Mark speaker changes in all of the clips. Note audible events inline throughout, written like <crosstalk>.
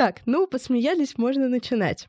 Speaker 1: Так, ну, посмеялись, можно начинать.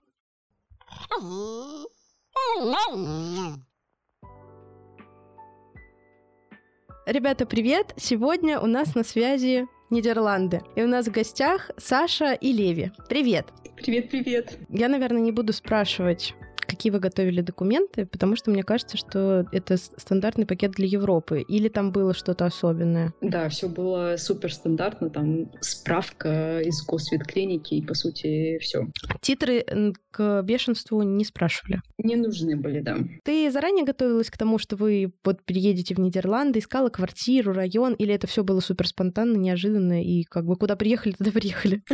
Speaker 1: Ребята, привет! Сегодня у нас на связи Нидерланды. И у нас в гостях Саша и Леви. Привет!
Speaker 2: Привет-привет!
Speaker 1: Я, наверное, не буду спрашивать какие вы готовили документы, потому что мне кажется, что это стандартный пакет для Европы. Или там было что-то особенное?
Speaker 2: Да, все было супер стандартно. Там справка из госветклиники и, по сути, все.
Speaker 1: Титры к бешенству не спрашивали?
Speaker 2: Не нужны были, да.
Speaker 1: Ты заранее готовилась к тому, что вы вот приедете в Нидерланды, искала квартиру, район, или это все было супер спонтанно, неожиданно, и как бы куда приехали, туда приехали? <laughs>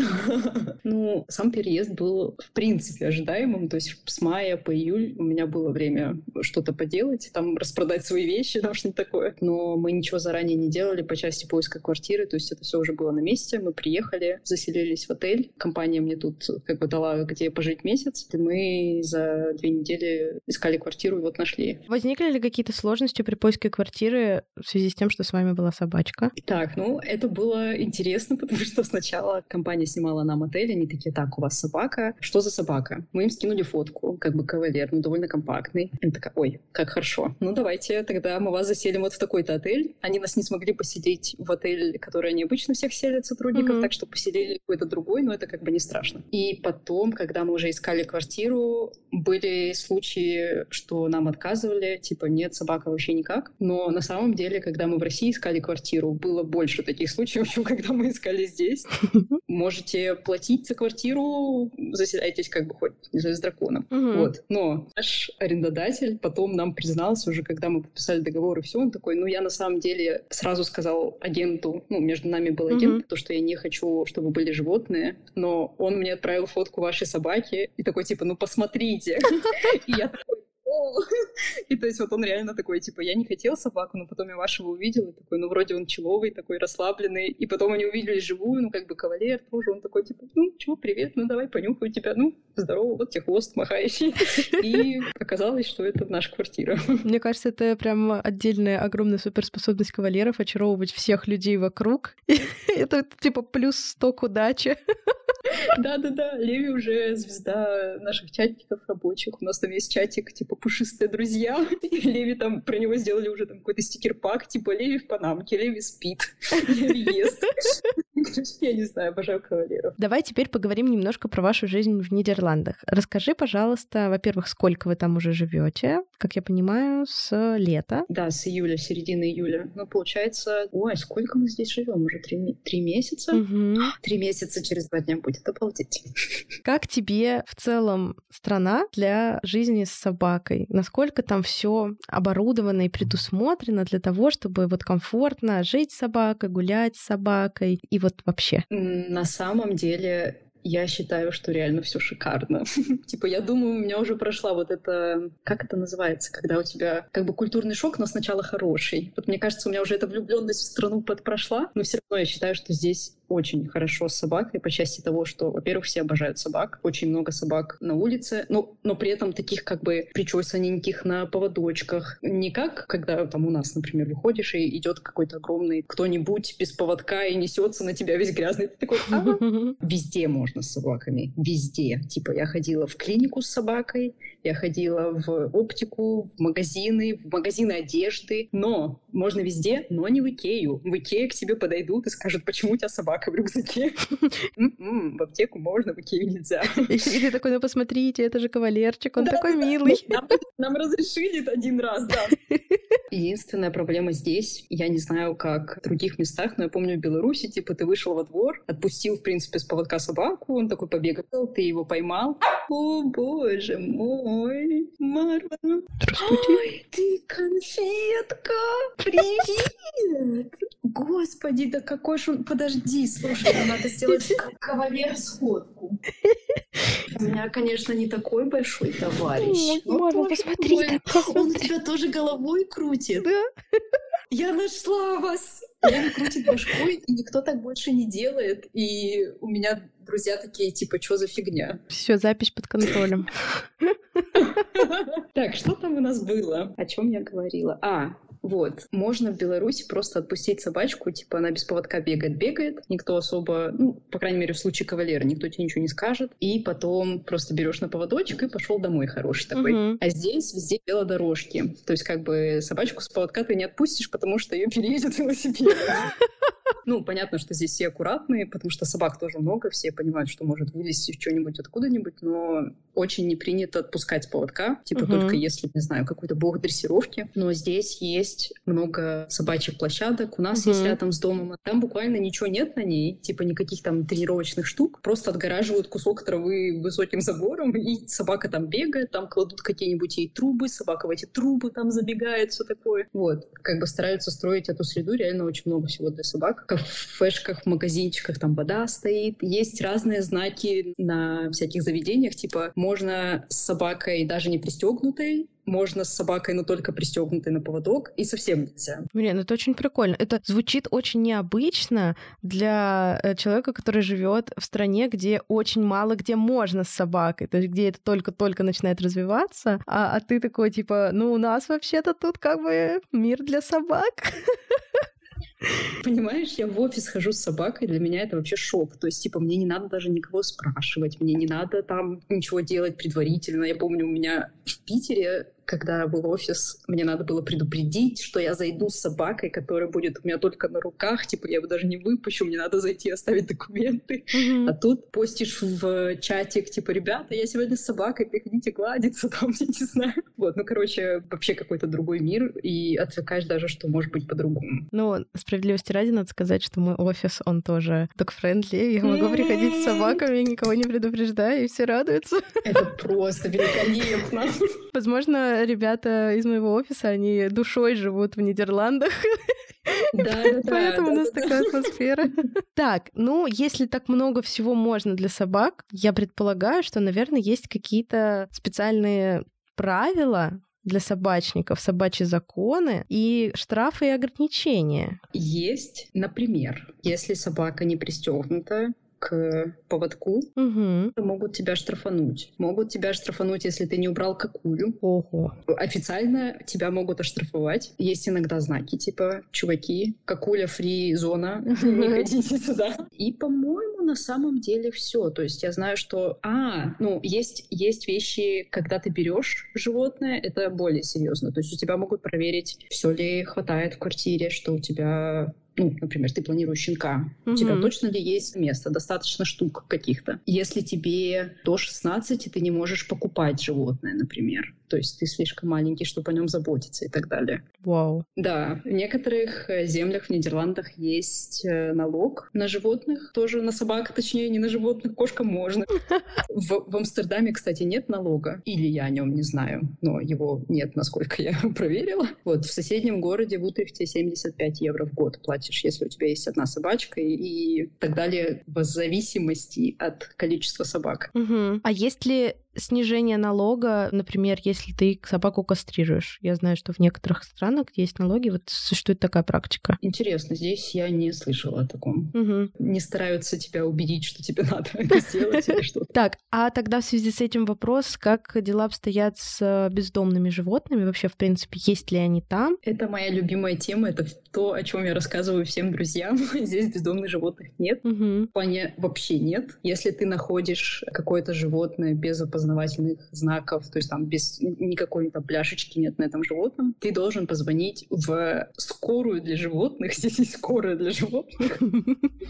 Speaker 2: Ну, сам переезд был, в принципе, ожидаемым. То есть с мая по июль у меня было время что-то поделать, там распродать свои вещи, <laughs> там что-нибудь такое. Но мы ничего заранее не делали по части поиска квартиры, то есть это все уже было на месте. Мы приехали, заселились в отель. Компания мне тут как бы дала, где пожить месяц. И мы за две недели искали квартиру и вот нашли.
Speaker 1: Возникли ли какие-то сложности при поиске квартиры в связи с тем, что с вами была собачка?
Speaker 2: Так, ну, это было интересно, <laughs> потому что сначала компания снимала нам отель, они такие, так, у вас собака, что за собака? Мы им скинули фотку, как бы кавалер, ну, довольно компактный. И такая, ой, как хорошо. Ну, давайте тогда мы вас заселим вот в такой-то отель. Они нас не смогли поселить в отель, который они обычно всех селят сотрудников, mm-hmm. так что поселили какой-то другой, но это как бы не страшно. И потом, когда мы уже искали квартиру, были случаи, что нам отказывали, типа, нет, собака вообще никак. Но на самом деле, когда мы в России искали квартиру, было больше таких случаев, <laughs> чем когда мы искали здесь. <laughs> Можете платить за квартиру, заселяйтесь как бы хоть, не знаю, с драконом. Вот. Но наш арендодатель потом нам признался уже, когда мы подписали договор и все, он такой, ну я на самом деле сразу сказал агенту, ну между нами был агент, то, что я не хочу, чтобы были животные, но он мне отправил фотку вашей собаки и такой типа, ну посмотрите. <laughs> И я такой, и то есть вот он реально такой, типа, я не хотел собаку, но потом я вашего увидел, и такой, ну, вроде он человый, такой расслабленный. И потом они увидели живую, ну, как бы кавалер тоже, он такой, типа, ну, чего, привет, ну, давай понюхаю тебя, ну, здорово, вот тебе хвост махающий. И оказалось, что это наша квартира.
Speaker 1: Мне кажется, это прям отдельная огромная суперспособность кавалеров очаровывать всех людей вокруг. <laughs> Это, типа, плюс сток удачи. <laughs>
Speaker 2: Да-да-да, Леви уже звезда наших чатиков рабочих. У нас там есть чатик, типа, пушистые друзья. <laughs> И Леви там, про него сделали уже там какой-то стикер-пак, типа, Леви в Панамке, Леви спит, <laughs> Леви ест. <laughs> Я не знаю, обожаю кавалеров.
Speaker 1: Давай теперь поговорим немножко про вашу жизнь в Нидерландах. Расскажи, пожалуйста, во-первых, сколько вы там уже живете, как я понимаю, с лета.
Speaker 2: Да, с июля, середины июля. Ну, получается, ой, сколько мы здесь живем? Уже три, три месяца? Угу. Три месяца через два дня будет, обалдеть. <laughs>
Speaker 1: Как тебе в целом страна для жизни с собакой? Насколько там все оборудовано и предусмотрено для того, чтобы вот комфортно жить с собакой, гулять с собакой и вот вообще?
Speaker 2: На самом деле я считаю, что реально все шикарно. <laughs> типа, я думаю, у меня уже прошла вот это... Как это называется? Когда у тебя как бы культурный шок, но сначала хороший. Вот мне кажется, у меня уже эта влюбленность в страну прошла, но все равно я считаю, что здесь очень хорошо с собакой по части того, что, во-первых, все обожают собак, очень много собак на улице, но, но при этом таких как бы причесаненьких на поводочках. Не как, когда там у нас, например, выходишь и идет какой-то огромный кто-нибудь без поводка и несется на тебя весь грязный. Ты такой, а <laughs> Везде можно с собаками, везде. Типа я ходила в клинику с собакой, я ходила в оптику, в магазины, в магазины одежды, но можно везде, но не в Икею. В Икее к тебе подойдут и скажут, почему у тебя собака собака в рюкзаке. <laughs> В аптеку можно, в Икею нельзя.
Speaker 1: И ты такой, ну посмотрите, это же кавалерчик, он такой милый.
Speaker 2: Нам разрешили один раз, да. <laughs> Единственная проблема здесь, я не знаю, как в других местах, но я помню в Беларуси, типа, ты вышел во двор, отпустил, в принципе, с поводка собаку, он такой побегал, ты его поймал. О, боже мой, Марва.
Speaker 1: Здравствуйте.
Speaker 2: Ой, ты конфетка! Привет! Господи, да какой ж он... Подожди, слушай, надо сделать кавалер сходку. У меня, конечно, не такой большой товарищ.
Speaker 1: Можно посмотреть.
Speaker 2: Он у тебя тоже головой крутит.
Speaker 1: Да.
Speaker 2: Я нашла вас! Он крутит башкой, и никто так больше не делает. И у меня друзья такие, типа, что за фигня?
Speaker 1: Все, запись под контролем. <laughs>
Speaker 2: Так, что там у нас было? О чем я говорила? А, Вот. Можно в Беларуси просто отпустить собачку, типа она без поводка бегает, бегает, никто особо, ну, по крайней мере, в случае кавалера, никто тебе ничего не скажет, и потом просто берешь на поводочек и пошел домой хороший такой. Угу. А здесь везде велодорожки. То есть как бы собачку с поводка ты не отпустишь, потому что ее переедет <laughs> велосипед. Ну, понятно, что здесь все аккуратные, потому что собак тоже много, все понимают, что может вылезти что-нибудь откуда-нибудь, но очень не принято отпускать поводка, типа угу. только если, не знаю, какой-то бог дрессировки. Но здесь есть много собачьих площадок, у нас угу. есть рядом с домом, а там буквально ничего нет на ней, типа никаких там тренировочных штук, просто отгораживают кусок травы высоким забором, и собака там бегает, там кладут какие-нибудь ей трубы, собака в эти трубы там забегает, все такое. Вот, как бы стараются строить эту среду, реально очень много всего для собак. В кафешках, в магазинчиках там вода стоит, есть разные знаки на всяких заведениях, типа можно с собакой даже не пристегнутой, можно с собакой, но только пристегнутой на поводок, и совсем нельзя.
Speaker 1: Блин, ну это очень прикольно. Это звучит очень необычно для э, человека, который живет в стране, где очень мало где можно с собакой, то есть где это только-только начинает развиваться, а, а ты такой типа, ну у нас вообще-то тут как бы мир для собак. <laughs> <laughs>
Speaker 2: Понимаешь, я в офис хожу с собакой, для меня это вообще шок. То есть, типа, мне не надо даже никого спрашивать, мне не надо там ничего делать предварительно. Я помню, у меня в Питере когда был офис, мне надо было предупредить, что я зайду с собакой, которая будет у меня только на руках, типа я его даже не выпущу, мне надо зайти оставить документы. Mm-hmm. А тут постишь в чатик, типа, ребята, я сегодня с собакой, приходите гладиться, <laughs> там, я не знаю. Вот, ну, короче, вообще какой-то другой мир, и отвлекаешь даже, что может быть по-другому.
Speaker 1: Ну, справедливости ради надо сказать, что мой офис, он тоже так френдли, я могу приходить с собаками, никого не предупреждаю, и все радуются.
Speaker 2: Это просто великолепно. <laughs>
Speaker 1: Возможно, ребята из моего офиса, они душой живут в Нидерландах.
Speaker 2: Да, да,
Speaker 1: Поэтому у нас такая атмосфера. Так, ну, если так много всего можно для собак, я предполагаю, что, наверное, есть какие-то специальные правила, для собачников, собачьи законы и штрафы и ограничения?
Speaker 2: Есть, например, если собака не пристегнута, к поводку,
Speaker 1: угу.
Speaker 2: могут тебя штрафануть. Могут тебя штрафануть, если ты не убрал какую.
Speaker 1: Ого.
Speaker 2: Официально тебя могут оштрафовать. Есть иногда знаки, типа, чуваки, какуля фри зона, <laughs> не ходите сюда. И, по-моему, на самом деле все. То есть я знаю, что, а, ну, есть, есть вещи, когда ты берешь животное, это более серьезно. То есть у тебя могут проверить, все ли хватает в квартире, что у тебя ну, например, ты планируешь щенка, угу. у тебя точно ли есть место, достаточно штук каких-то. Если тебе до 16, ты не можешь покупать животное, например то есть ты слишком маленький, чтобы о нем заботиться и так далее.
Speaker 1: Вау.
Speaker 2: Да, в некоторых э, землях в Нидерландах есть э, налог на животных, тоже на собак, точнее, не на животных, кошка можно. <laughs> В, в Амстердаме, кстати, нет налога, или я о нем не знаю, но его нет, насколько <laughs> я проверила. Вот, в соседнем городе в Утрехте 75 евро в год платишь, если у тебя есть одна собачка и, и так далее, в зависимости от количества собак.
Speaker 1: Угу. А есть ли снижение налога, например, если ты собаку кастрируешь. Я знаю, что в некоторых странах, где есть налоги, вот существует такая практика.
Speaker 2: Интересно, здесь я не слышала о таком.
Speaker 1: Угу.
Speaker 2: Не стараются тебя убедить, что тебе <laughs> надо это сделать или что-то. <laughs>
Speaker 1: Так, а тогда в связи с этим вопрос, как дела обстоят с э, бездомными животными? Вообще, в принципе, есть ли они там?
Speaker 2: Это моя любимая тема, это то, о чем я рассказываю всем друзьям. <laughs> Здесь бездомных животных нет.
Speaker 1: Угу.
Speaker 2: В плане вообще нет. Если ты находишь какое-то животное без опознания, опознавательных знаков, то есть там без никакой там пляшечки нет на этом животном, ты должен позвонить в скорую для животных, <laughs> здесь есть скорая для животных,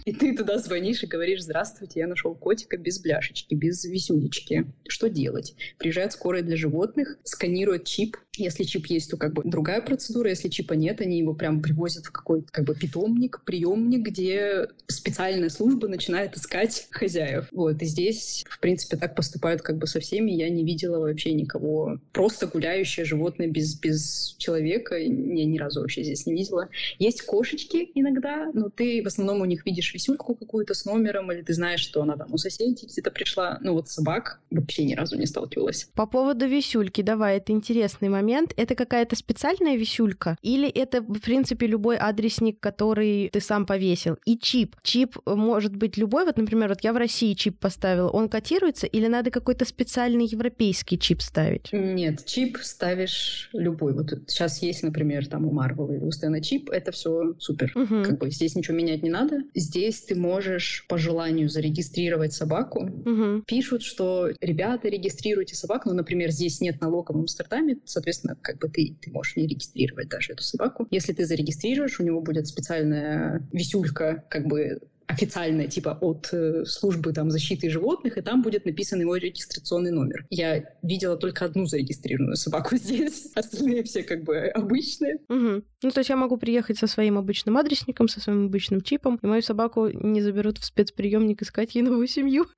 Speaker 2: и ты туда звонишь и говоришь, здравствуйте, я нашел котика без бляшечки, без висюлечки. Что делать? Приезжает скорая для животных, сканирует чип, если чип есть, то как бы другая процедура. Если чипа нет, они его прям привозят в какой-то как бы питомник, приемник, где специальная служба начинает искать хозяев. Вот. И здесь, в принципе, так поступают как бы со всеми. Я не видела вообще никого. Просто гуляющее животное без, без человека. Я ни разу вообще здесь не видела. Есть кошечки иногда, но ты в основном у них видишь висюльку какую-то с номером, или ты знаешь, что она там у соседей где-то пришла. Ну вот собак вообще ни разу не сталкивалась.
Speaker 1: По поводу висюльки, давай, это интересный момент это какая-то специальная висюлька или это, в принципе, любой адресник, который ты сам повесил? И чип. Чип может быть любой. Вот, например, вот я в России чип поставила. Он котируется или надо какой-то специальный специальный европейский чип ставить?
Speaker 2: Нет, чип ставишь любой. Вот сейчас есть, например, там у Marvel или у Стэна чип, это все супер. Угу. Как бы здесь ничего менять не надо. Здесь ты можешь по желанию зарегистрировать собаку. Угу. Пишут, что ребята, регистрируйте собаку. Ну, например, здесь нет налога в Амстердаме, соответственно, как бы ты, ты можешь не регистрировать даже эту собаку. Если ты зарегистрируешь, у него будет специальная висюлька, как бы официальная, типа от э, службы там, защиты животных, и там будет написан его регистрационный номер. Я видела только одну зарегистрированную собаку <laughs> здесь, остальные все как бы обычные.
Speaker 1: Угу. Ну, то есть я могу приехать со своим обычным адресником, со своим обычным чипом, и мою собаку не заберут в спецприемник искать ей новую семью. <laughs>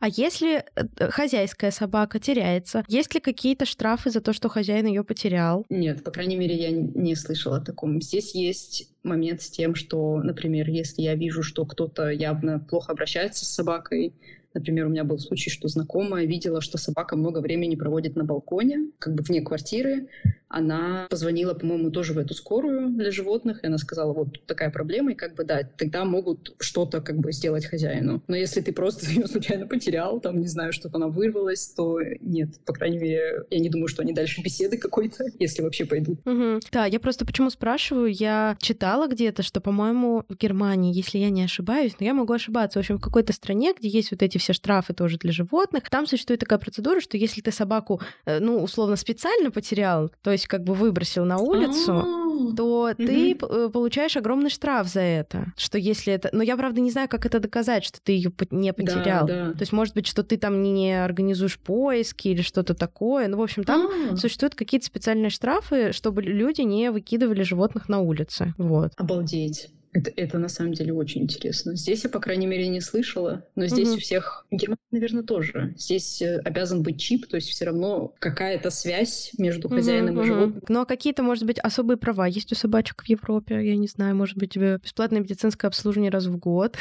Speaker 1: А если э, хозяйская собака теряется, есть ли какие-то штрафы за то, что хозяин ее потерял?
Speaker 2: Нет, по крайней мере, я не слышала о таком. Здесь есть момент с тем, что, например, если я вижу, что кто-то явно плохо обращается с собакой, Например, у меня был случай, что знакомая видела, что собака много времени проводит на балконе, как бы вне квартиры, она позвонила, по-моему, тоже в эту скорую для животных, и она сказала, вот тут такая проблема, и как бы, да, тогда могут что-то как бы сделать хозяину. Но если ты просто <laughs> ее случайно потерял, там, не знаю, что-то она вырвалась, то нет, по крайней мере, я не думаю, что они дальше <laughs> беседы какой-то, если вообще пойдут.
Speaker 1: Угу. Да, я просто почему спрашиваю, я читала где-то, что, по-моему, в Германии, если я не ошибаюсь, но я могу ошибаться, в общем, в какой-то стране, где есть вот эти все штрафы тоже для животных, там существует такая процедура, что если ты собаку, э, ну, условно, специально потерял, то есть как бы выбросил на улицу, А-а-а. то ты э, получаешь огромный штраф за это. Что если это... Но я, правда, не знаю, как это доказать, что ты ее не потерял. То есть, может быть, что ты там не организуешь поиски или что-то такое. Ну, в общем, там А-а-а. существуют какие-то специальные штрафы, чтобы люди не выкидывали животных на улице. Вот.
Speaker 2: Обалдеть. Это, это на самом деле очень интересно. Здесь я, по крайней мере, не слышала, но здесь угу. у всех, Германия, наверное, тоже. Здесь э, обязан быть чип, то есть все равно какая-то связь между хозяином угу, и животным.
Speaker 1: Ну а какие-то, может быть, особые права есть у собачек в Европе? Я не знаю, может быть, тебе бесплатное медицинское обслуживание раз в год?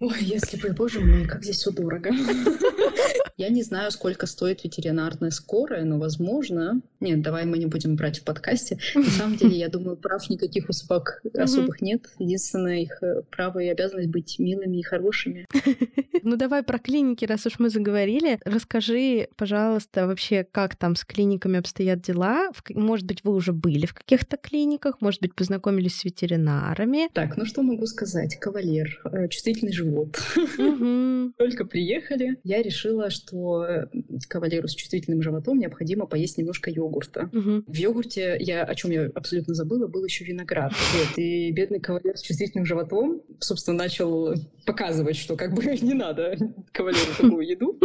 Speaker 2: Ой, если бы, боже мой, как здесь все дорого. <laughs> Я не знаю, сколько стоит ветеринарная скорая, но, возможно... Нет, давай мы не будем брать в подкасте. На самом деле, я думаю, прав никаких у собак особых нет. Единственное, их э, право и обязанность быть милыми и хорошими. <laughs>
Speaker 1: Ну, давай про клиники, раз уж мы заговорили. Расскажи, пожалуйста, вообще, как там с клиниками обстоят дела? Может быть, вы уже были в каких-то клиниках? Может быть, познакомились с ветеринарами?
Speaker 2: Так, ну что могу сказать? Кавалер, э, чувствительный живот. <laughs> Только приехали, я решила, что что кавалеру с чувствительным животом необходимо поесть немножко йогурта. Угу. В йогурте, я, о чем я абсолютно забыла, был еще виноград. Вот, и бедный кавалер с чувствительным животом, собственно, начал показывать, что как бы <laughs> не надо кавалеру такую еду.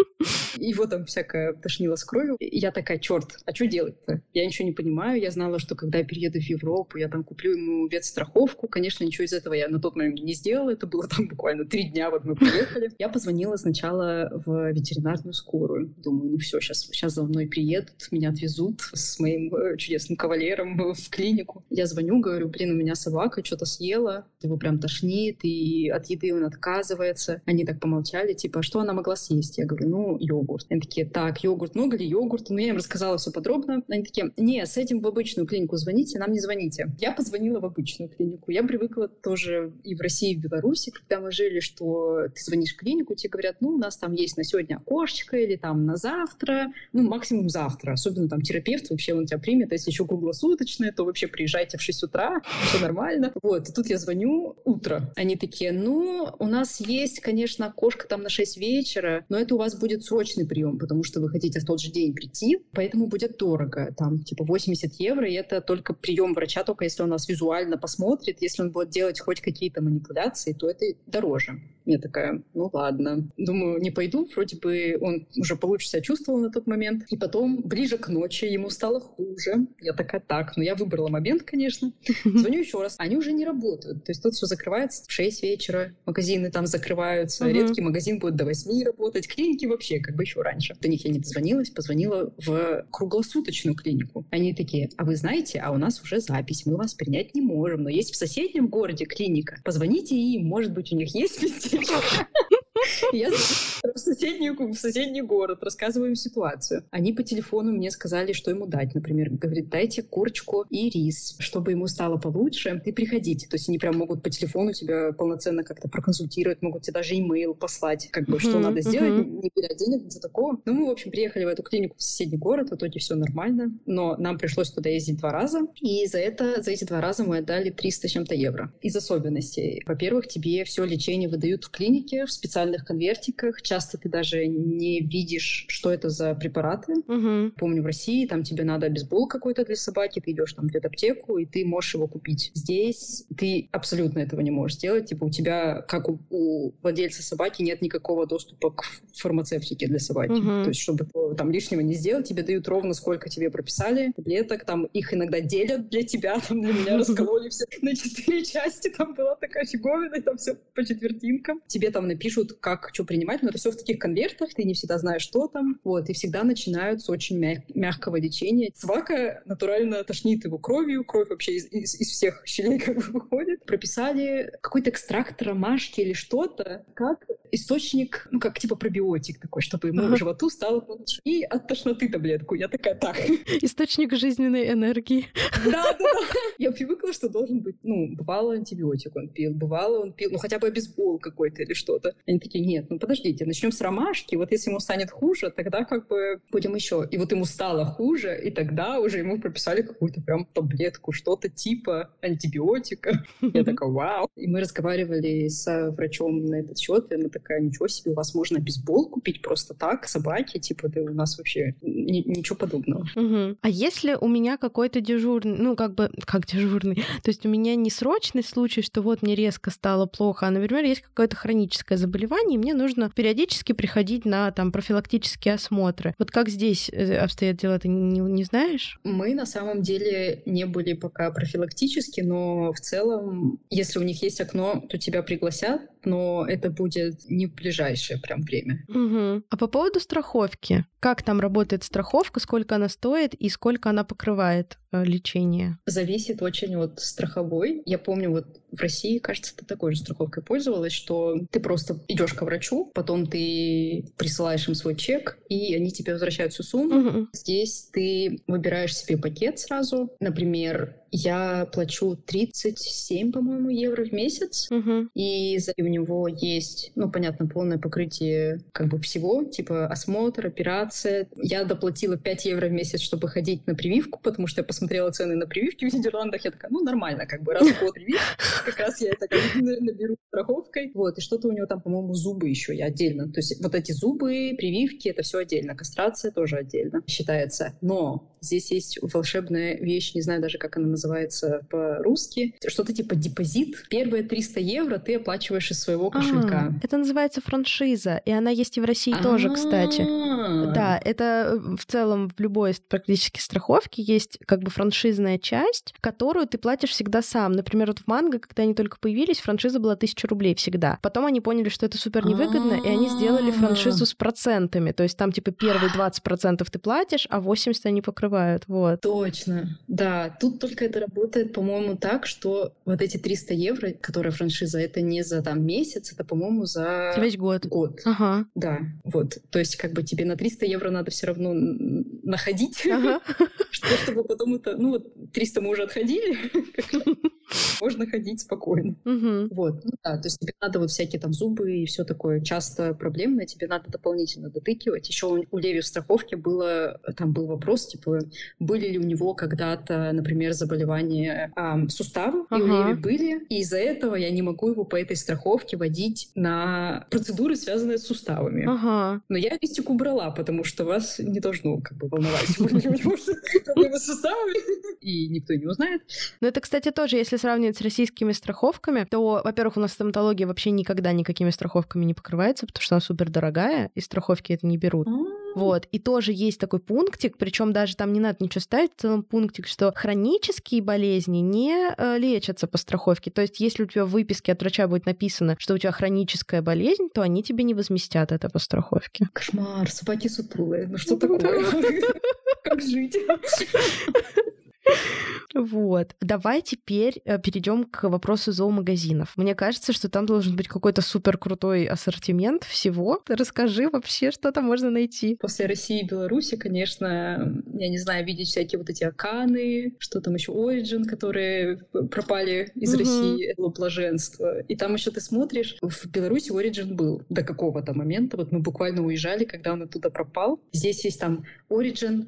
Speaker 2: Его там всякое тошнило с кровью. И я такая, черт, а что делать-то? Я ничего не понимаю. Я знала, что когда я перееду в Европу, я там куплю ему ветстраховку. Конечно, ничего из этого я на тот момент не сделала. Это было там буквально три дня, вот мы приехали. Я позвонила сначала в ветеринарную скорую. Думаю, ну все, сейчас, сейчас за мной приедут, меня отвезут с моим э, чудесным кавалером <laughs> в клинику. Я звоню, говорю, блин, у меня собака что-то съела, его прям тошнит, и от еды он отказывается. Они так помолчали, типа, «А что она могла съесть? Я говорю, ну, йогурт. Они такие, так, йогурт, много ли йогурта? Ну, я им рассказала все подробно. Они такие, не, с этим в обычную клинику звоните, нам не звоните. Я позвонила в обычную клинику. Я привыкла тоже и в России, и в Беларуси, когда мы жили, что ты звонишь в клинику, тебе говорят, ну, у нас там есть на сегодня окошечко или там на завтра, ну, максимум завтра. Особенно там терапевт вообще он тебя примет, а если еще круглосуточное, то вообще приезжайте в 6 утра, <laughs> все нормально. Вот, и тут я звоню утро. Они такие, ну, у нас есть, конечно, окошко там на 6 вечера, но это у вас будет срочный прием, потому что вы хотите в тот же день прийти, поэтому будет дорого. Там типа 80 евро, и это только прием врача, только если он нас визуально посмотрит. Если он будет делать хоть какие-то манипуляции, то это дороже. Я такая, ну ладно. Думаю, не пойду. Вроде бы он уже получше себя чувствовал на тот момент. И потом, ближе к ночи, ему стало хуже. Я такая, так, ну я выбрала момент, конечно. Звоню еще раз. Они уже не работают. То есть тут все закрывается в 6 вечера. Магазины там закрываются. Редкий магазин будет до 8 работать. Клиники вообще как бы еще раньше. До них я не дозвонилась. Позвонила в круглосуточную клинику. Они такие, а вы знаете, а у нас уже запись. Мы вас принять не можем. Но есть в соседнем городе клиника. Позвоните им. Может быть, у них есть <laughs> везде Я в соседний, в соседний город, рассказываю ситуацию. Они по телефону мне сказали, что ему дать. Например, говорит, дайте курочку и рис, чтобы ему стало получше. Ты приходите. То есть они прям могут по телефону тебя полноценно как-то проконсультировать, могут тебе даже имейл послать, как бы, что надо сделать, не беря денег, ничего такого. Ну, мы, в общем, приехали в эту клинику в соседний город, в итоге все нормально, но нам пришлось туда ездить два раза, и за это, за эти два раза мы отдали 300 с чем-то евро. Из особенностей. Во-первых, тебе все лечение выдают в клинике, в специальных конвертиках. Часто ты даже не видишь, что это за препараты.
Speaker 1: Угу.
Speaker 2: Помню, в России там тебе надо бейсбол какой-то для собаки, ты идешь там в ветаптеку, и ты можешь его купить. Здесь ты абсолютно этого не можешь сделать. Типа у тебя, как у, у владельца собаки, нет никакого доступа к фармацевтике для собаки.
Speaker 1: Угу.
Speaker 2: То есть, чтобы там лишнего не сделать, тебе дают ровно сколько тебе прописали таблеток, там их иногда делят для тебя, <laughs> там для меня раскололи все на четыре <laughs> части, там была такая фиговина, и там все по четвертинкам. Тебе там напишут, как что принимать, но это все в таких конвертах, ты не всегда знаешь, что там. Вот, и всегда начинают с очень мяг- мягкого лечения. Собака натурально тошнит его кровью, кровь вообще из, из, из всех щелей <laughs> как бы выходит. Прописали какой-то экстракт ромашки или что-то, как источник, ну, как типа пробиотик такой, чтобы ему
Speaker 1: Ага.
Speaker 2: животу стало лучше. И от тошноты таблетку. Я такая, так, <laughs>
Speaker 1: Источник жизненной энергии.
Speaker 2: да, да, да. Я привыкла, что должен быть, ну, бывало антибиотик он пил, бывало он пил, ну, хотя бы обезбол какой-то или что-то. Они такие, нет, ну, подождите, начнем с ромашки, вот если ему станет хуже, тогда как бы будем еще. И вот ему стало хуже, и тогда уже ему прописали какую-то прям таблетку, что-то типа антибиотика. Я такая, вау. И мы разговаривали с врачом на этот счет, и она такая, ничего себе, у вас можно бейсбол купить просто так, собаки, типа, да у нас вообще ни- ничего подобного.
Speaker 1: А если у меня какой-то дежурный, ну, как бы, как дежурный, то есть у меня не срочный случай, что вот мне резко стало плохо, а, например, есть какое-то хроническое заболевание, и мне нужно периодически приходить на там профилактические осмотры. Вот как здесь э, обстоят дела, ты не, не знаешь?
Speaker 2: Мы на самом деле не были пока профилактически, но в целом, если у них есть окно, то тебя пригласят, но это будет не в ближайшее прям время.
Speaker 1: Мгм. А по поводу страховки, как там работает страховка, сколько она стоит и сколько она покрывает э, лечение?
Speaker 2: Зависит очень от страховой. Я помню, вот в России, кажется, ты такой же страховкой пользовалась, что ты просто идешь к врачу, потом ты присылаешь им свой чек, и они тебе возвращают всю сумму.
Speaker 1: Мгм.
Speaker 2: Здесь ты выбираешь себе пакет сразу. Например, я плачу 37, по-моему, евро в месяц.
Speaker 1: Мгм.
Speaker 2: И у него есть, ну, понятно, полное покрытие как бы всего, типа осмотр, операция. Я доплатила 5 евро в месяц, чтобы ходить на прививку, потому что я посмотрела цены на прививки в Нидерландах. Я такая, ну, нормально, как бы раз в год прививка. Как раз я это как бы, наверное, беру страховкой. Вот, и что-то у него там, по-моему, зубы еще я отдельно. То есть вот эти зубы, прививки, это все отдельно. Кастрация тоже отдельно считается. Но здесь есть волшебная вещь, не знаю даже, как она называется по-русски. Что-то типа депозит. Первые 300 евро ты оплачиваешь из своего кошелька.
Speaker 1: А, это называется франшиза, и она есть и в России тоже, кстати.
Speaker 2: А.
Speaker 1: Да, это э, в целом в любой практически страховке есть как бы франшизная часть, которую ты платишь всегда сам. Например, вот в Манго, когда они только появились, франшиза была 1000 рублей всегда. Потом они поняли, что это супер невыгодно, и они сделали
Speaker 2: А.
Speaker 1: франшизу с процентами. То есть там типа первые 20% ты платишь, а 80% они покрывают. Вот.
Speaker 2: Точно. Да, тут только это работает, по-моему, так, что вот эти 300 евро, которые франшиза, это не за там месяц, это, по-моему, за
Speaker 1: Весь год.
Speaker 2: год.
Speaker 1: Ага.
Speaker 2: Да, вот. То есть, как бы тебе на 300 евро надо все равно находить,
Speaker 1: Ага. <laughs>
Speaker 2: чтобы потом это... Ну вот, 300 мы уже отходили, <laughs> можно ходить спокойно.
Speaker 1: Мгм.
Speaker 2: Вот, ну да, то есть тебе надо вот всякие там зубы и все такое часто проблемное, тебе надо дополнительно дотыкивать. Еще у, у Леви в страховке было, там был вопрос, типа, были ли у него когда-то, например, заболевания ам, суставов, и у
Speaker 1: Ага.
Speaker 2: Леви были, и из-за этого я не могу его по этой страховке водить на процедуры, связанные с суставами.
Speaker 1: Ага.
Speaker 2: Но я листик убрала, потому что вас не должно как бы волновать, у него суставами, <laughs> и никто не узнает.
Speaker 1: Ну, это, кстати, тоже, если сравнивать с российскими страховками, то, во-первых, у нас стоматология вообще никогда никакими страховками не покрывается, потому что она супер дорогая, и страховки это не берут. Вот. И тоже есть такой пунктик, причем даже там не надо ничего ставить, в целом пунктик, что хронические болезни не э, лечатся по страховке. То есть, если у тебя в выписке от врача будет написано, что у тебя хроническая болезнь, то они тебе не возместят это по страховке.
Speaker 2: Кошмар, собаки сутулые. Ну что такое? <laughs> Как жить? <laughs>
Speaker 1: Вот. Давай теперь э, перейдем к вопросу зоомагазинов. Мне кажется, что там должен быть какой-то супер крутой ассортимент всего. Расскажи вообще, что там можно найти.
Speaker 2: После России и Беларуси, конечно, я не знаю, видеть всякие вот эти аканы, что там еще Origin, которые пропали из угу. России, это блаженство. И там еще ты смотришь, в Беларуси Origin был до какого-то момента. Вот мы буквально уезжали, когда он оттуда пропал. Здесь есть там Origin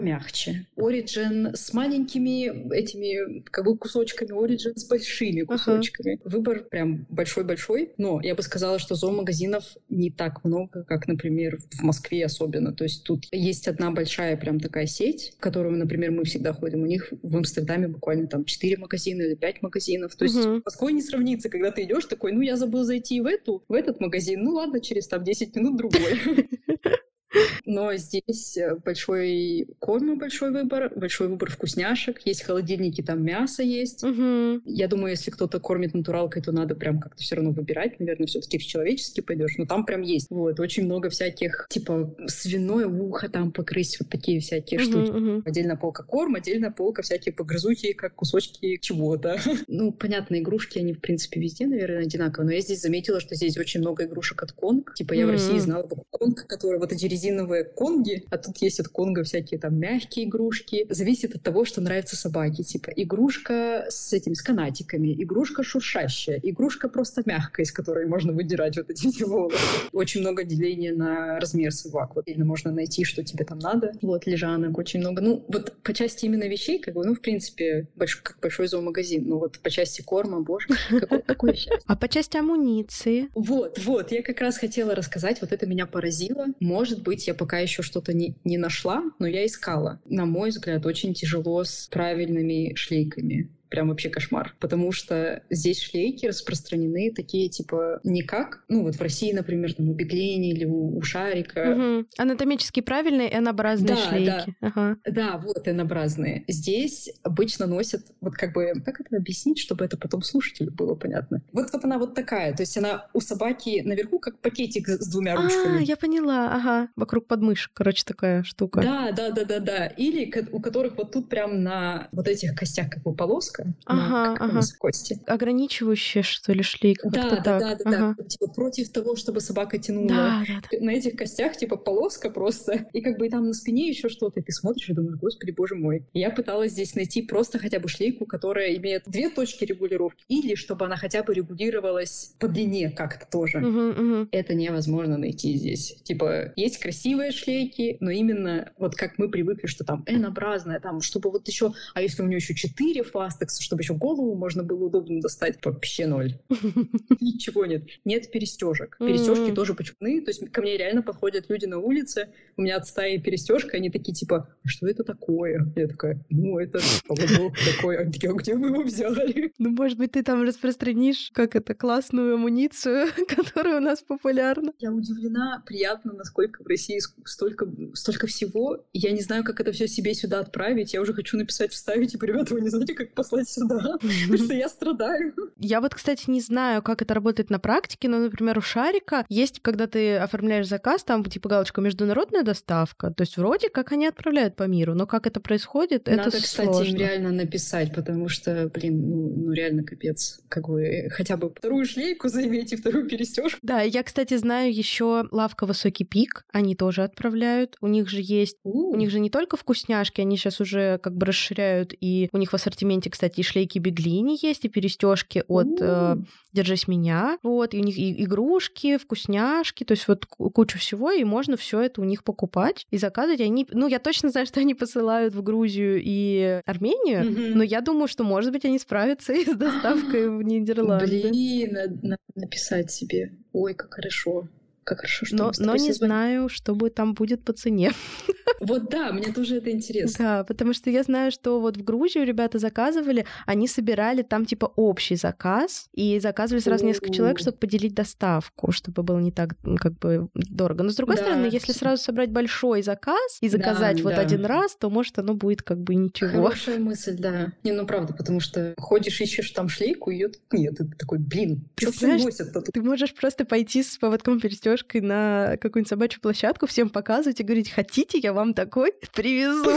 Speaker 2: помягче. Origin с маленькими этими как бы кусочками, Origin с большими кусочками. Uh-huh. Выбор прям большой-большой, но я бы сказала, что зоомагазинов не так много, как, например, в Москве особенно. То есть тут есть одна большая прям такая сеть, в которую, например, мы всегда ходим. У них в Амстердаме буквально там 4 магазина или 5 магазинов. То есть с Москвой не сравнится, когда ты идешь такой, ну я забыл зайти в эту, в этот магазин, ну ладно, через там 10 минут другой. <laughs> Но здесь э, большой корм, большой выбор, большой выбор вкусняшек. Есть холодильники, там мясо есть. Угу. Я думаю, если кто-то кормит натуралкой, то надо прям как-то все равно выбирать. Наверное, все-таки в человеческий пойдешь. Но там прям есть. Вот, очень много всяких, типа, свиное ухо там покрыть, вот такие всякие угу, штуки. Угу. Отдельно полка корм, отдельно полка всякие погрызухи, как кусочки чего-то. <laughs> ну, понятно, игрушки, они, в принципе, везде, наверное, одинаковые. Но я здесь заметила, что здесь очень много игрушек от Конг. Типа, я в России знала Конг, который вот эти резиновые конги, а тут есть от конга всякие там мягкие игрушки. Зависит от того, что нравится собаке. Типа игрушка с этими, с канатиками, игрушка шуршащая, игрушка просто мягкая, из которой можно выдирать вот эти <laughs> волосы. Очень много деления на размер собак. Вот или можно найти, что тебе там надо. Вот лежанок очень много. Ну, вот по части именно вещей, как бы, ну, в принципе, больш, как большой зоомагазин. Но вот по части корма, боже, какое, какое счастье.
Speaker 1: А по части амуниции?
Speaker 2: Вот, вот, я как раз хотела рассказать, вот это меня поразило. Может быть, я по пока еще что-то не, не нашла, но я искала. На мой взгляд, очень тяжело с правильными шлейками прям вообще кошмар. Потому что здесь шлейки распространены такие, типа, не как, ну вот в России, например, там у беглени или у, у шарика.
Speaker 1: Угу. Анатомически правильные N-образные да, шлейки.
Speaker 2: Да. Ага. да, вот N-образные. Здесь обычно носят, вот как бы, как это объяснить, чтобы это потом слушателю было понятно? Вот, вот она вот такая, то есть она у собаки наверху как пакетик с двумя а, ручками.
Speaker 1: А, я поняла, ага, вокруг подмышек, короче, такая штука.
Speaker 2: Да, да, да, да, да. Или у которых вот тут прям на вот этих костях как бы полоска, ага, на, ага. кости.
Speaker 1: Ограничивающая, что ли, шлейка?
Speaker 2: Да, да, да, да, ага. да. Типа против того, чтобы собака тянула. Да, да, да. На этих костях типа полоска просто. И как бы и там на спине еще что-то. И ты смотришь и думаешь, господи, боже мой. И я пыталась здесь найти просто хотя бы шлейку, которая имеет две точки регулировки. Или чтобы она хотя бы регулировалась по длине как-то тоже. Угу, угу. Это невозможно найти здесь. Типа есть красивые шлейки, но именно вот как мы привыкли, что там N-образная, там, чтобы вот еще, а если у нее еще четыре фастекса, чтобы еще голову можно было удобно достать, вообще ноль. <laughs> Ничего нет. Нет перестежек. Перестежки тоже почему? То есть ко мне реально подходят люди на улице, у меня от стаи перестежка, они такие типа, «А что это такое? Я такая, ну это такой, а где, где вы его взяли?
Speaker 1: Ну, может быть, ты там распространишь, как это, классную амуницию, <laughs> которая у нас популярна.
Speaker 2: Я удивлена, приятно, насколько в России столько, столько всего. Я не знаю, как это все себе сюда отправить. Я уже хочу написать, вставить, типа, ребята, вы не знаете, как послать приехать сюда, <laughs> потому что я страдаю.
Speaker 1: Я вот, кстати, не знаю, как это работает на практике, но, например, у Шарика есть, когда ты оформляешь заказ, там типа галочка «международная доставка», то есть вроде как они отправляют по миру, но как это происходит,
Speaker 2: Надо,
Speaker 1: это
Speaker 2: кстати,
Speaker 1: сложно.
Speaker 2: им реально написать, потому что, блин, ну, ну реально капец. Как бы хотя бы вторую шлейку займите, вторую перестежку.
Speaker 1: Да, я, кстати, знаю еще лавка «Высокий пик», они тоже отправляют. У них же есть, у, у них же не только вкусняшки, они сейчас уже как бы расширяют, и у них в ассортименте, кстати, и шлейки Беглини есть, и перестежки от э, «Держись меня». Вот, и у них и игрушки, вкусняшки, то есть вот кучу всего, и можно все это у них покупать и заказывать. Они, ну, я точно знаю, что они посылают в Грузию и Армению, mm-hmm. но я думаю, что, может быть, они справятся <laughs> и с доставкой в Нидерланды.
Speaker 2: Блин, надо написать себе. Ой, как хорошо. Как хорошо, что
Speaker 1: но, но не знаю, что будет там будет по цене. <laughs>
Speaker 2: Вот да, мне тоже это интересно.
Speaker 1: Да, потому что я знаю, что вот в Грузию ребята заказывали, они собирали там типа общий заказ и заказывали сразу несколько человек, чтобы поделить доставку, чтобы было не так как бы дорого. Но с другой стороны, если сразу собрать большой заказ и заказать вот один раз, то может оно будет как бы ничего.
Speaker 2: Хорошая мысль, да. Не, ну правда, потому что ходишь, ищешь там шлейку, ее нет. И ты такой, блин, что носят-то
Speaker 1: Ты можешь просто пойти с поводком перестёжки матрешкой на какую-нибудь собачью площадку, всем показывать и говорить, хотите, я вам такой <laughs> привезу.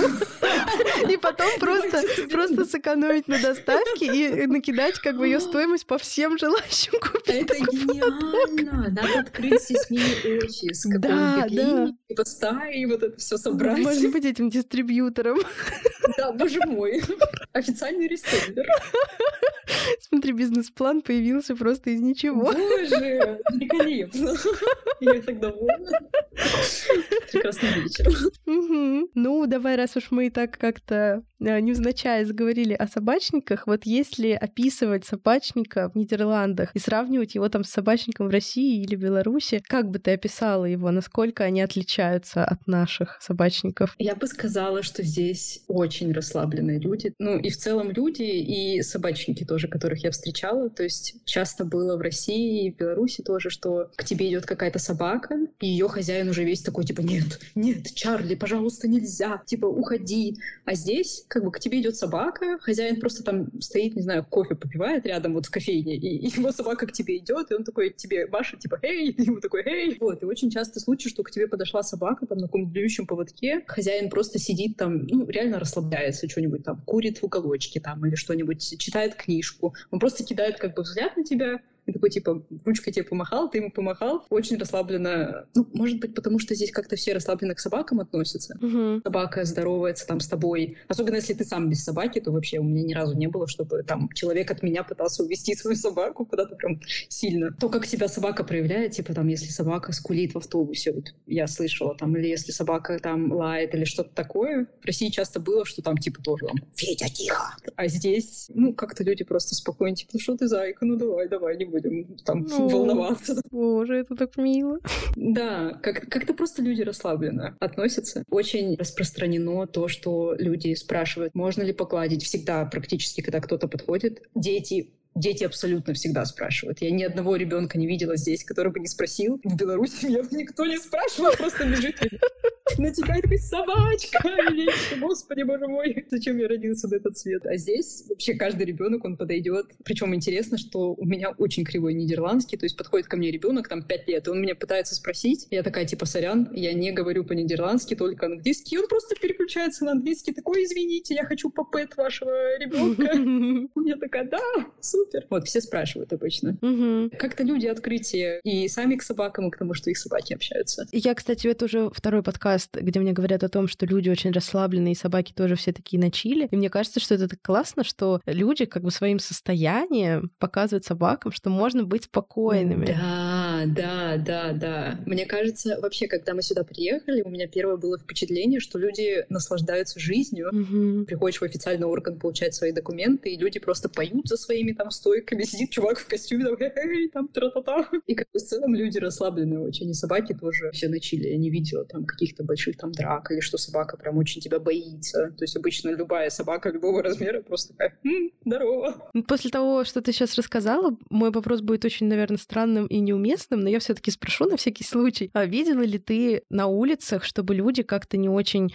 Speaker 1: И потом просто, просто сэкономить на доставке и накидать как бы ее стоимость по всем желающим <laughs> купить.
Speaker 2: Это гениально! Надо открыть здесь мини-офис, да, да. типа стаи, вот это все собрать.
Speaker 1: Можно быть этим дистрибьютором.
Speaker 2: Да, боже мой. Официальный реселлер.
Speaker 1: Смотри, бизнес-план появился просто из ничего.
Speaker 2: Боже, великолепно. Я так довольна. Прекрасный вечер.
Speaker 1: Ну, давай, раз уж мы так как-то э, невзначай заговорили о собачниках, вот если описывать собачника в Нидерландах и сравнивать его там с собачником в России или Беларуси, как бы ты описала его, насколько они отличаются от наших собачников?
Speaker 2: Я бы сказала, что здесь очень расслабленные люди. Ну, и в целом люди, и собачники тоже, которых я встречала. То есть часто было в России и в Беларуси тоже, что к тебе идет какая-то собака, и ее хозяин уже весь такой, типа, нет, нет, Чарли, пожалуйста, нельзя, типа, уходи. А здесь, как бы, к тебе идет собака, хозяин просто там стоит, не знаю, кофе попивает рядом вот в кофейне, и, и <laughs> его собака к тебе идет, и он такой тебе машет, типа, эй, и <laughs> ему такой, эй. Вот, и очень часто случай, что к тебе подошла собака там на каком-то длющем поводке, хозяин просто сидит там, ну, реально расслабляется, что-нибудь там, курит в уголочке там или что-нибудь, читает книжку. Он просто кидает как бы взгляд на тебя, и такой, типа, ручкой тебе помахал, ты ему помахал. Очень расслабленно. Ну, может быть, потому что здесь как-то все расслабленно к собакам относятся.
Speaker 1: Угу.
Speaker 2: Собака здоровается там с тобой. Особенно, если ты сам без собаки, то вообще у меня ни разу не было, чтобы там человек от меня пытался увести свою собаку куда-то прям сильно. То, как себя собака проявляет, типа там, если собака скулит в автобусе, вот я слышала там, или если собака там лает или что-то такое. В России часто было, что там типа тоже там «Федя, тихо!» А здесь, ну, как-то люди просто спокойно, типа, ну что ты, зайка, ну давай, давай, не будем будем там ну, волноваться.
Speaker 1: Боже, это так мило.
Speaker 2: Да, как- как-то просто люди расслабленно относятся. Очень распространено то, что люди спрашивают, можно ли погладить. Всегда практически, когда кто-то подходит, дети дети абсолютно всегда спрашивают. Я ни одного ребенка не видела здесь, который бы не спросил. В Беларуси меня никто не спрашивал, просто бежит на тебя и такой собачка. Господи, боже мой, зачем я родился на этот свет? А здесь вообще каждый ребенок, он подойдет. Причем интересно, что у меня очень кривой нидерландский, то есть подходит ко мне ребенок, там, 5 лет, и он меня пытается спросить. Я такая, типа, сорян, я не говорю по-нидерландски, только английский. И он просто переключается на английский, такой, извините, я хочу попэт вашего ребенка. <laughs> Я такая, да, супер. Вот, все спрашивают обычно. Как-то люди открытие и сами к собакам, и к тому, что их собаки общаются.
Speaker 1: Я, кстати, это уже второй подкаст, где мне говорят о том, что люди очень расслабленные, и собаки тоже все такие на чили. И мне кажется, что это так классно, что люди как бы своим состоянием показывают собакам, что можно быть спокойными.
Speaker 2: Да, да, да, да. Мне кажется, вообще, когда мы сюда приехали, у меня первое было впечатление, что люди наслаждаются жизнью.
Speaker 1: Угу.
Speaker 2: Приходишь в официальный орган получать свои документы, и люди просто поют за своими там стойками. Сидит чувак в костюме, там, эй, там, тра-та-та. И как бы в целом люди расслабленные очень. И собаки тоже все на чили. Я не видела там каких-то больших там драк, или что собака прям очень тебя боится. То есть обычно любая собака любого размера просто такая, М, здорово.
Speaker 1: После того, что ты сейчас рассказала, мой вопрос будет очень, наверное, странным и неуместным, но я все таки спрошу на всякий случай. А видела ли ты на улицах, чтобы люди как-то не очень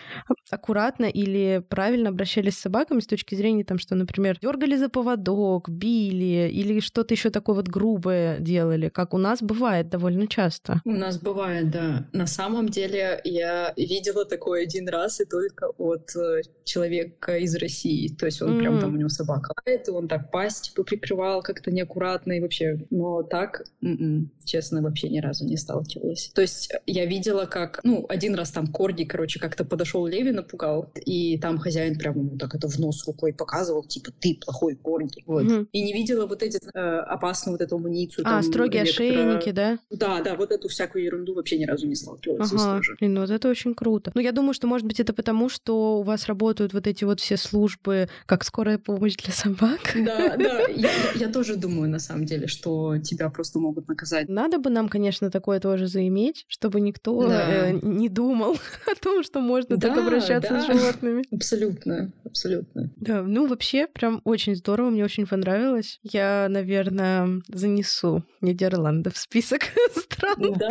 Speaker 1: аккуратно или правильно обращались с собаками с точки зрения там, что, например, дергали за поводок, били или что-то еще такое вот грубое делали, как у нас бывает довольно часто?
Speaker 2: У нас бывает, да. На самом деле я видела такое один раз и только от э, человека из России. То есть он mm-hmm. прям там у него собака лает, и он так пасть типа прикрывал как-то неаккуратно и вообще. Но так, м-м, честно, вообще ни разу не сталкивалась. То есть я видела, как, ну, один раз там Корди, короче, как-то подошел Леви, напугал, и там хозяин прям ему так это в нос рукой показывал, типа, ты плохой Корди. Вот. Mm-hmm. И не видела вот эти э, опасную вот эту амуницию.
Speaker 1: А, там, строгие электро... ошейники, да?
Speaker 2: Да, да, вот эту всякую ерунду вообще ни разу не сталкивалась
Speaker 1: ага. Блин, ну вот это очень круто. Но я думаю, что, может быть, это потому, что у вас работают вот эти вот все службы, как скорая помощь для собак.
Speaker 2: Да, да, <laughs> я, я тоже думаю, на самом деле, что тебя просто могут наказать.
Speaker 1: Надо бы нам, конечно, такое тоже заиметь, чтобы никто да. э, не думал <laughs> о том, что можно да, так обращаться да. с животными.
Speaker 2: Абсолютно, абсолютно.
Speaker 1: Да, ну вообще прям очень здорово, мне очень понравилось. Я, наверное, занесу Нидерланды в список <laughs> стран,
Speaker 2: да,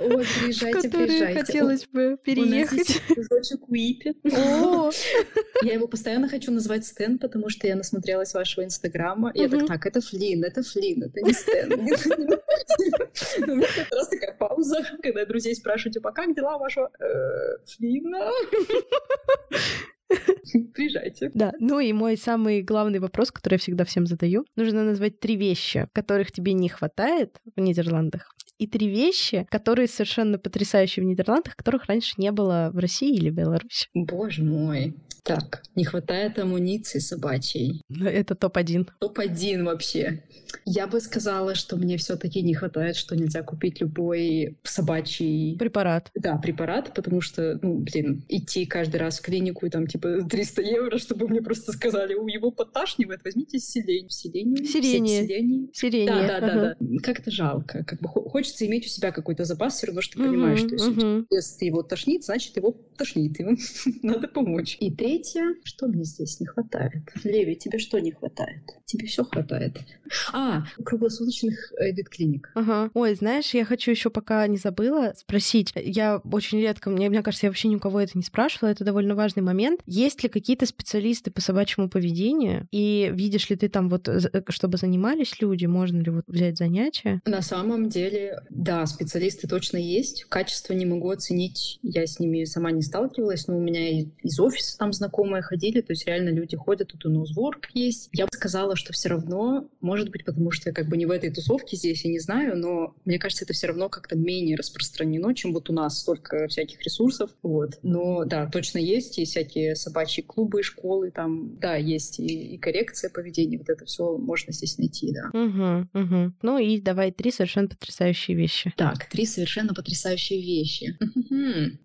Speaker 2: о, приезжайте,
Speaker 1: в которые
Speaker 2: приезжайте.
Speaker 1: хотелось бы переехать.
Speaker 2: У Уипи. <laughs> Я его постоянно хочу назвать Стэн, потому что я насмотрелась вашего инстаграма. Я так, так, это Флин, это Флин, это не Стэн. <laughs> У меня как раз такая пауза, когда друзей спрашиваю, типа, как дела вашего? Фина? <laughs> Приезжайте.
Speaker 1: Да, ну и мой самый главный вопрос, который я всегда всем задаю. Нужно назвать три вещи, которых тебе не хватает в Нидерландах, и три вещи, которые совершенно потрясающие в Нидерландах, которых раньше не было в России или Беларуси.
Speaker 2: Боже мой. Так, не хватает амуниции собачьей.
Speaker 1: Это топ-1.
Speaker 2: Топ-1 вообще. Я бы сказала, что мне все таки не хватает, что нельзя купить любой собачий...
Speaker 1: Препарат.
Speaker 2: Да, препарат, потому что, ну, блин, идти каждый раз в клинику и там типа <laughs> 300 евро, чтобы мне просто сказали, у его подташнивает, возьмите селень. Селень?
Speaker 1: Сирение.
Speaker 2: Сирение.
Speaker 1: Сирение.
Speaker 2: Да, да,
Speaker 1: ага.
Speaker 2: да, да. Как-то жалко. Как бы хочется иметь у себя какой-то запас, все равно, что ты понимаешь, что если,
Speaker 1: мгм.
Speaker 2: если его тошнит, значит, его тошнит. Ему <laughs> надо помочь. И третье, что мне здесь не хватает? Леви, тебе что не хватает? Тебе все хватает. А, круглосуточных э, ветклиник.
Speaker 1: Ага. Ой, знаешь, я хочу еще пока не забыла спросить. Я очень редко, мне, мне кажется, я вообще ни у кого это не спрашивала, это довольно важный момент. Есть ли какие-то специалисты по собачьему поведению? И видишь ли ты там вот, э, чтобы занимались люди, можно ли вот взять занятия?
Speaker 2: На самом деле, да, специалисты точно есть. Качество не могу оценить. Я с ними сама не сталкивалась, но у меня из офиса там знакомые ходили, то есть реально люди ходят, тут у нас ворк есть. Я бы сказала, что все равно, может быть, потому что я как бы не в этой тусовке здесь, я не знаю, но мне кажется, это все равно как-то менее распространено, чем вот у нас столько всяких ресурсов. Вот. Но да, точно есть, есть всякие собачьи клубы, школы, там, да, есть и, и коррекция поведения, вот это все можно здесь найти, да.
Speaker 1: Угу, угу. Ну и давай три совершенно потрясающие вещи.
Speaker 2: Так, три совершенно потрясающие вещи.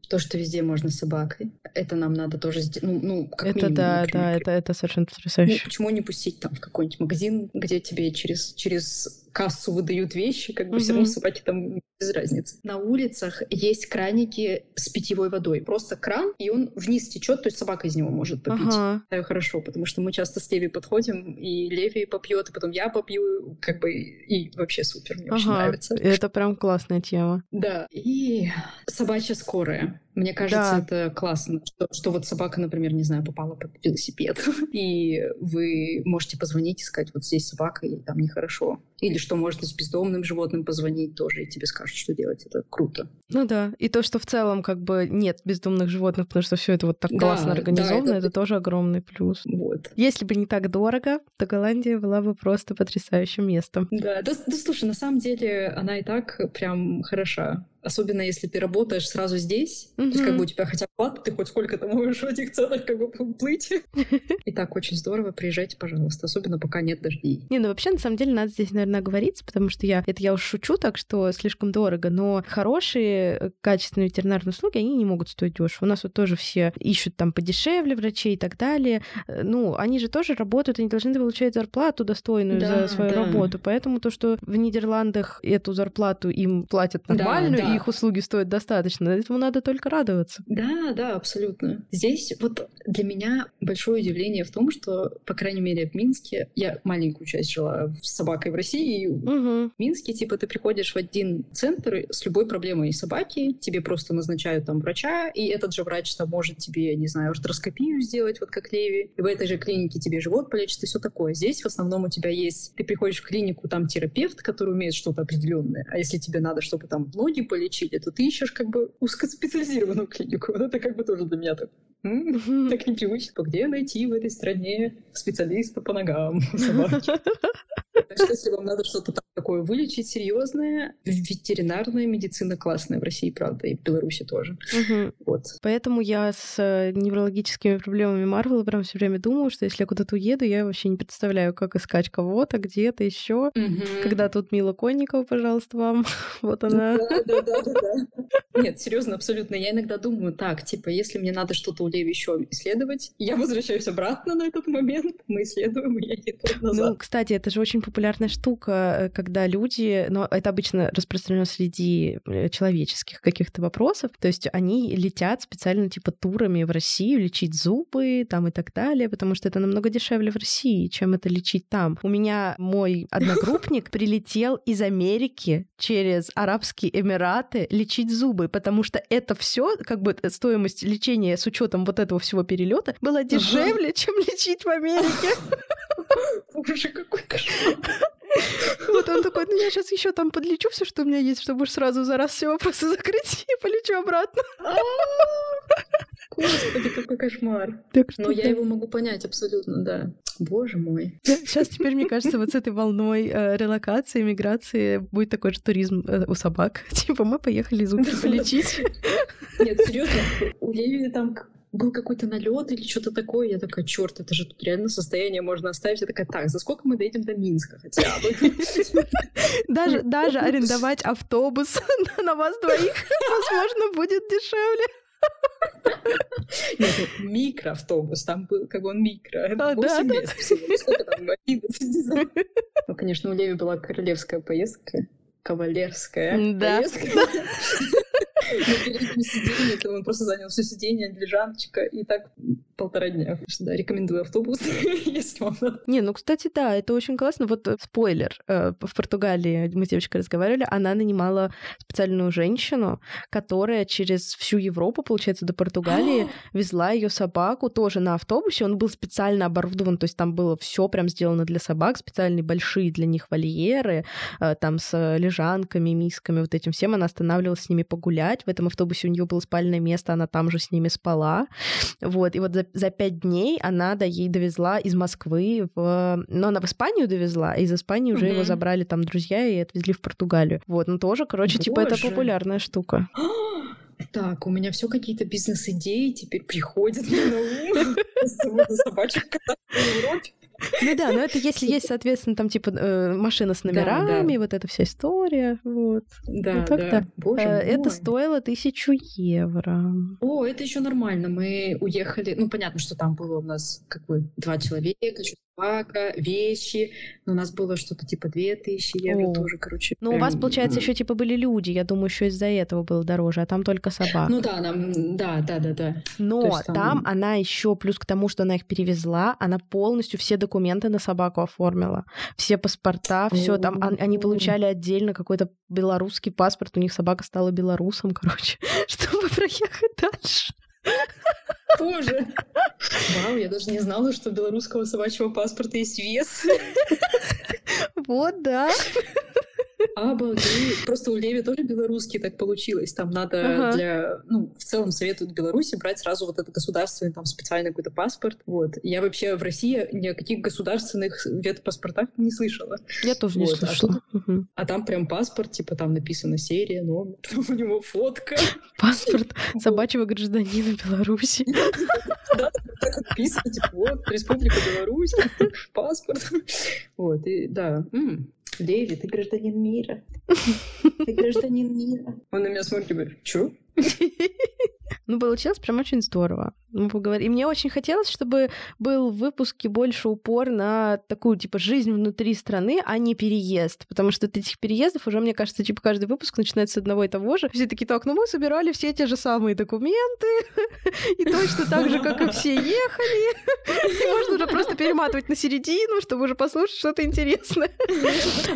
Speaker 2: То, что везде можно собакой. Это нам надо тоже сделать. Ну, ну, как
Speaker 1: это
Speaker 2: минимум,
Speaker 1: да,
Speaker 2: например.
Speaker 1: да, это, это совершенно
Speaker 2: Ну,
Speaker 1: потрясающе.
Speaker 2: почему не пустить там в какой-нибудь магазин, где тебе через, через кассу выдают вещи, как бы все
Speaker 1: Мгм.
Speaker 2: равно собаке там без разницы. На улицах есть краники с питьевой водой. Просто кран, и он вниз течет, то есть собака из него может попить.
Speaker 1: Ага.
Speaker 2: Считаю хорошо, потому что мы часто с Леви подходим, и Леви попьет, и потом я попью, как бы, и вообще супер, мне очень
Speaker 1: Ага.
Speaker 2: нравится.
Speaker 1: Это прям классная тема.
Speaker 2: Да, и собачья скорая. Мне кажется,
Speaker 1: Да.
Speaker 2: это классно, что, что вот собака, например, не знаю, попала под велосипед, <laughs> и вы можете позвонить и сказать, вот здесь собака, и там нехорошо. Или что можно с бездомным животным позвонить тоже, и тебе скажут, что делать. Это круто.
Speaker 1: Ну да. И то, что в целом как бы нет бездомных животных, потому что все это вот так
Speaker 2: Да,
Speaker 1: классно
Speaker 2: да,
Speaker 1: организовано,
Speaker 2: это-
Speaker 1: это тоже огромный плюс.
Speaker 2: Вот.
Speaker 1: Если бы не так дорого, то Голландия была бы просто потрясающим местом.
Speaker 2: Да, да, да, слушай, на самом деле она и так прям хороша. Особенно если ты работаешь сразу здесь, то есть как бы у тебя хотя бы плата, ты хоть сколько-то можешь в этих ценах как бы плыть. <laughs> И так очень здорово, приезжайте, пожалуйста, особенно пока нет дождей.
Speaker 1: Не, ну вообще, на самом деле, надо здесь, наверное, оговориться, потому что я, это я уж шучу так, что слишком дорого, но хорошие, э, качественные ветеринарные услуги, они не могут стоить дешево. У нас вот тоже все ищут там подешевле врачей и так далее. Э, Ну, они же тоже работают, они должны получать зарплату достойную
Speaker 2: Да,
Speaker 1: за свою
Speaker 2: да.
Speaker 1: работу. Поэтому то, что в Нидерландах эту зарплату им платят
Speaker 2: Да,
Speaker 1: нормальную,
Speaker 2: да.
Speaker 1: И их услуги стоят достаточно, этому надо только радоваться.
Speaker 2: Да, да, абсолютно. Здесь вот для меня большое удивление в том, что, по крайней мере, в Минске, я маленькую часть жила с собакой в России, и
Speaker 1: Угу.
Speaker 2: В Минске, типа, ты приходишь в один центр с любой проблемой собаки, тебе просто назначают там врача, и этот же врач там может тебе, не знаю, артроскопию сделать, вот как Леви, и в этой же клинике тебе живот полечит и все такое. Здесь в основном у тебя есть, ты приходишь в клинику, там терапевт, который умеет что-то определенное, а если тебе надо, чтобы там ноги полечили, то ты ищешь как бы узкоспециализированную клинику. Вот это как бы тоже для меня так, так непривычно. Где найти в этой стране специалиста по ногам собаки? <laughs> Так что, если вам надо что-то такое вылечить серьезное, ветеринарная медицина классная в России, правда, и в Беларуси тоже.
Speaker 1: Угу.
Speaker 2: Вот.
Speaker 1: Поэтому я с э, неврологическими проблемами Марвела прям все время думаю, что если я куда-то уеду, я вообще не представляю, как искать кого-то где-то еще. Когда тут Мила Конникова, пожалуйста, вам. <laughs> Вот она.
Speaker 2: Да, да, да. Нет, серьезно, абсолютно. Я иногда думаю, так, типа, если мне надо что-то у Леви еще исследовать, я возвращаюсь обратно на этот момент, мы исследуем, и я еду
Speaker 1: Ну,
Speaker 2: назад.
Speaker 1: кстати, это же очень популярная штука, э, когда люди, но это обычно распространено среди э, человеческих каких-то вопросов, то есть они летят специально типа турами в Россию лечить зубы там и так далее, потому что это намного дешевле в России, чем это лечить там. У меня мой одногруппник прилетел из Америки через Арабские Эмираты лечить зубы, потому что это все, как бы э, стоимость лечения с учетом вот этого всего перелета была дешевле, чем лечить в Америке. <laughs>
Speaker 2: Боже, какой кошмар.
Speaker 1: Вот он такой, ну я сейчас еще там подлечу все, что у меня есть, чтобы уж сразу за раз все вопросы закрыть и полечу обратно.
Speaker 2: Господи, какой кошмар.
Speaker 1: Так что
Speaker 2: Но я его могу понять абсолютно, да. Боже мой.
Speaker 1: Сейчас теперь, мне кажется, вот с этой волной э, релокации, миграции будет такой же туризм э, у собак. <laughs> Типа мы поехали зубки полечить.
Speaker 2: Нет, серьезно, у Леви там был какой-то налет или что-то такое. Я такая, черт, это же тут реально состояние можно оставить. Я такая, так, за сколько мы доедем до Минска хотя бы? <laughs>
Speaker 1: Даже, даже арендовать автобус <laughs> на вас двоих, <laughs> возможно, будет дешевле.
Speaker 2: Нет, ну, микроавтобус, там был как бы он микро.
Speaker 1: А, да,
Speaker 2: 8
Speaker 1: да.
Speaker 2: мест всего. Сколько там, 11, не знаю. Ну, конечно, у Леви была королевская поездка. Кавалерская
Speaker 1: Да.
Speaker 2: поездка. Сиденье, то он просто занял все сиденье, лежаночка, и так полтора дня. Да, рекомендую автобус, <laughs> если вам надо.
Speaker 1: Не, ну, кстати, да, это очень классно. Вот э, спойлер. э, В Португалии мы с девочкой разговаривали, она нанимала специальную женщину, которая через всю Европу, получается, до Португалии <gasps> везла ее собаку тоже на автобусе. Он был специально оборудован, то есть там было все прям сделано для собак, специальные большие для них вольеры, э, там с лежанками, мисками, вот этим всем. Она останавливалась с ними погулять. В этом автобусе у нее было спальное место, она там же с ними спала. Вот, и вот за, за пять дней она да, ей довезла из Москвы в... Ну, она в Испанию довезла, а из Испании уже его
Speaker 2: Мгм.
Speaker 1: забрали там друзья и отвезли в Португалию. Вот, ну тоже, короче, типа это
Speaker 2: Боже.
Speaker 1: популярная штука. <gasps>
Speaker 2: Так, у меня все какие-то бизнес-идеи теперь приходят на ум. <laughs> Собачек в Европе.
Speaker 1: Ну да, но это если есть, соответственно, там типа э, машина с номерами, вот эта вся история, вот.
Speaker 2: Да, да.
Speaker 1: Э, Это стоило тысячу евро.
Speaker 2: О, это еще нормально. Мы уехали. Ну, понятно, что там было у нас как бы два человека, собака, вещи. Но у нас было что-то типа две тысячи евро
Speaker 1: О.
Speaker 2: тоже, короче.
Speaker 1: Ну, у вас,
Speaker 2: прям,
Speaker 1: получается, еще типа были люди. Я думаю, еще из-за этого было дороже, а там только собак.
Speaker 2: Ну да, нам, да, да, да, да.
Speaker 1: Но там- она еще, плюс к тому, что она их перевезла, она полностью все документы на собаку оформила. Все паспорта, все там. он- Они получали отдельно какой-то белорусский паспорт. У них собака стала белорусом, <laughs> короче, чтобы проехать дальше.
Speaker 2: Боже. Вау, я даже не знала, что у белорусского собачьего паспорта есть вес. <laughs>
Speaker 1: Вот, да.
Speaker 2: Обалдеть. Просто у Леви тоже белорусский так получилось. Там надо
Speaker 1: Ага.
Speaker 2: для... Ну, в целом советуют Беларуси брать сразу вот этот государственный, там, специальный какой-то паспорт. Вот. Я вообще в России ни о каких государственных ветпаспортах не слышала.
Speaker 1: Я тоже не
Speaker 2: Вот, а
Speaker 1: слышала. Мгм.
Speaker 2: А там прям паспорт, типа там написана серия, номер, <laughs> там у него фотка.
Speaker 1: Паспорт <laughs> собачьего гражданина Беларуси. <laughs>
Speaker 2: Да, так написано, типа, вот, Республика Беларусь, паспорт. Вот, и да. Леви, ты гражданин мира. <laughs> Ты гражданин мира. Он на меня смотрит и говорит, чё? <laughs>
Speaker 1: Ну, получилось прям очень здорово. Мы поговорили. И мне очень хотелось, чтобы был в выпуске больше упор на такую, типа, жизнь внутри страны, а не переезд. Потому что от этих переездов уже, мне кажется, типа, каждый выпуск начинается с одного и того же. Все такие, так, ну мы собирали все те же самые документы, <laughs> и точно так же, как и все ехали. И можно уже просто перематывать на середину, чтобы уже послушать что-то интересное.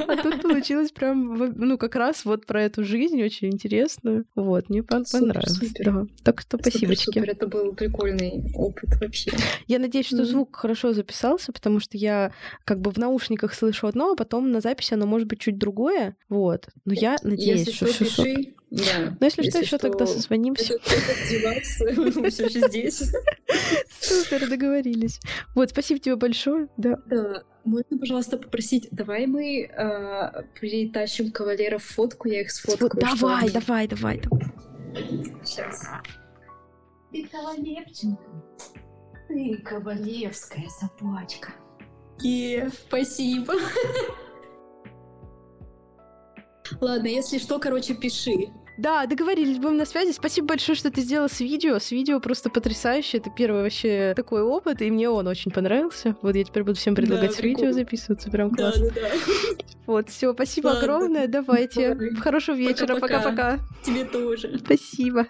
Speaker 1: А тут получилось прям, ну, как раз вот про эту жизнь очень интересную. Вот, мне пон-
Speaker 2: Супер,
Speaker 1: понравилось.
Speaker 2: супер.
Speaker 1: Да. Так что спасибочки.
Speaker 2: Супер, это был прикольный опыт вообще.
Speaker 1: Я надеюсь, что
Speaker 2: Мгм.
Speaker 1: звук хорошо записался, потому что я как бы в наушниках слышу одно, а потом на записи оно может быть чуть другое. Вот. Но я надеюсь, <laughs>
Speaker 2: Если
Speaker 1: что
Speaker 2: что, пиши. Да.
Speaker 1: Ну, если, что, еще тогда
Speaker 2: что,
Speaker 1: созвонимся.
Speaker 2: если что, деваться, мы все еще здесь.
Speaker 1: Супер, договорились. Вот, спасибо тебе большое. Да.
Speaker 2: Да, можно, пожалуйста, попросить, давай мы а, притащим кавалеров фотку, я их сфоткаю. Что
Speaker 1: давай, давай, давай, давай.
Speaker 2: Сейчас.
Speaker 3: Ты кавалерченко. Ты кавалерская собачка.
Speaker 2: Е, спасибо. <laughs> Ладно, если что, короче, пиши.
Speaker 1: Да, договорились, будем на связи. Спасибо большое, что ты сделала с видео. С видео просто потрясающе. Это первый вообще такой опыт, и мне он очень понравился. Вот я теперь буду всем предлагать
Speaker 2: Да,
Speaker 1: с видео записываться. Прям
Speaker 2: Да,
Speaker 1: классно.
Speaker 2: да, да.
Speaker 1: Вот, все, спасибо
Speaker 2: Ладно.
Speaker 1: огромное. Давайте.
Speaker 2: Давай.
Speaker 1: Хорошего вечера. Пока-пока.
Speaker 2: Тебе тоже.
Speaker 1: Спасибо.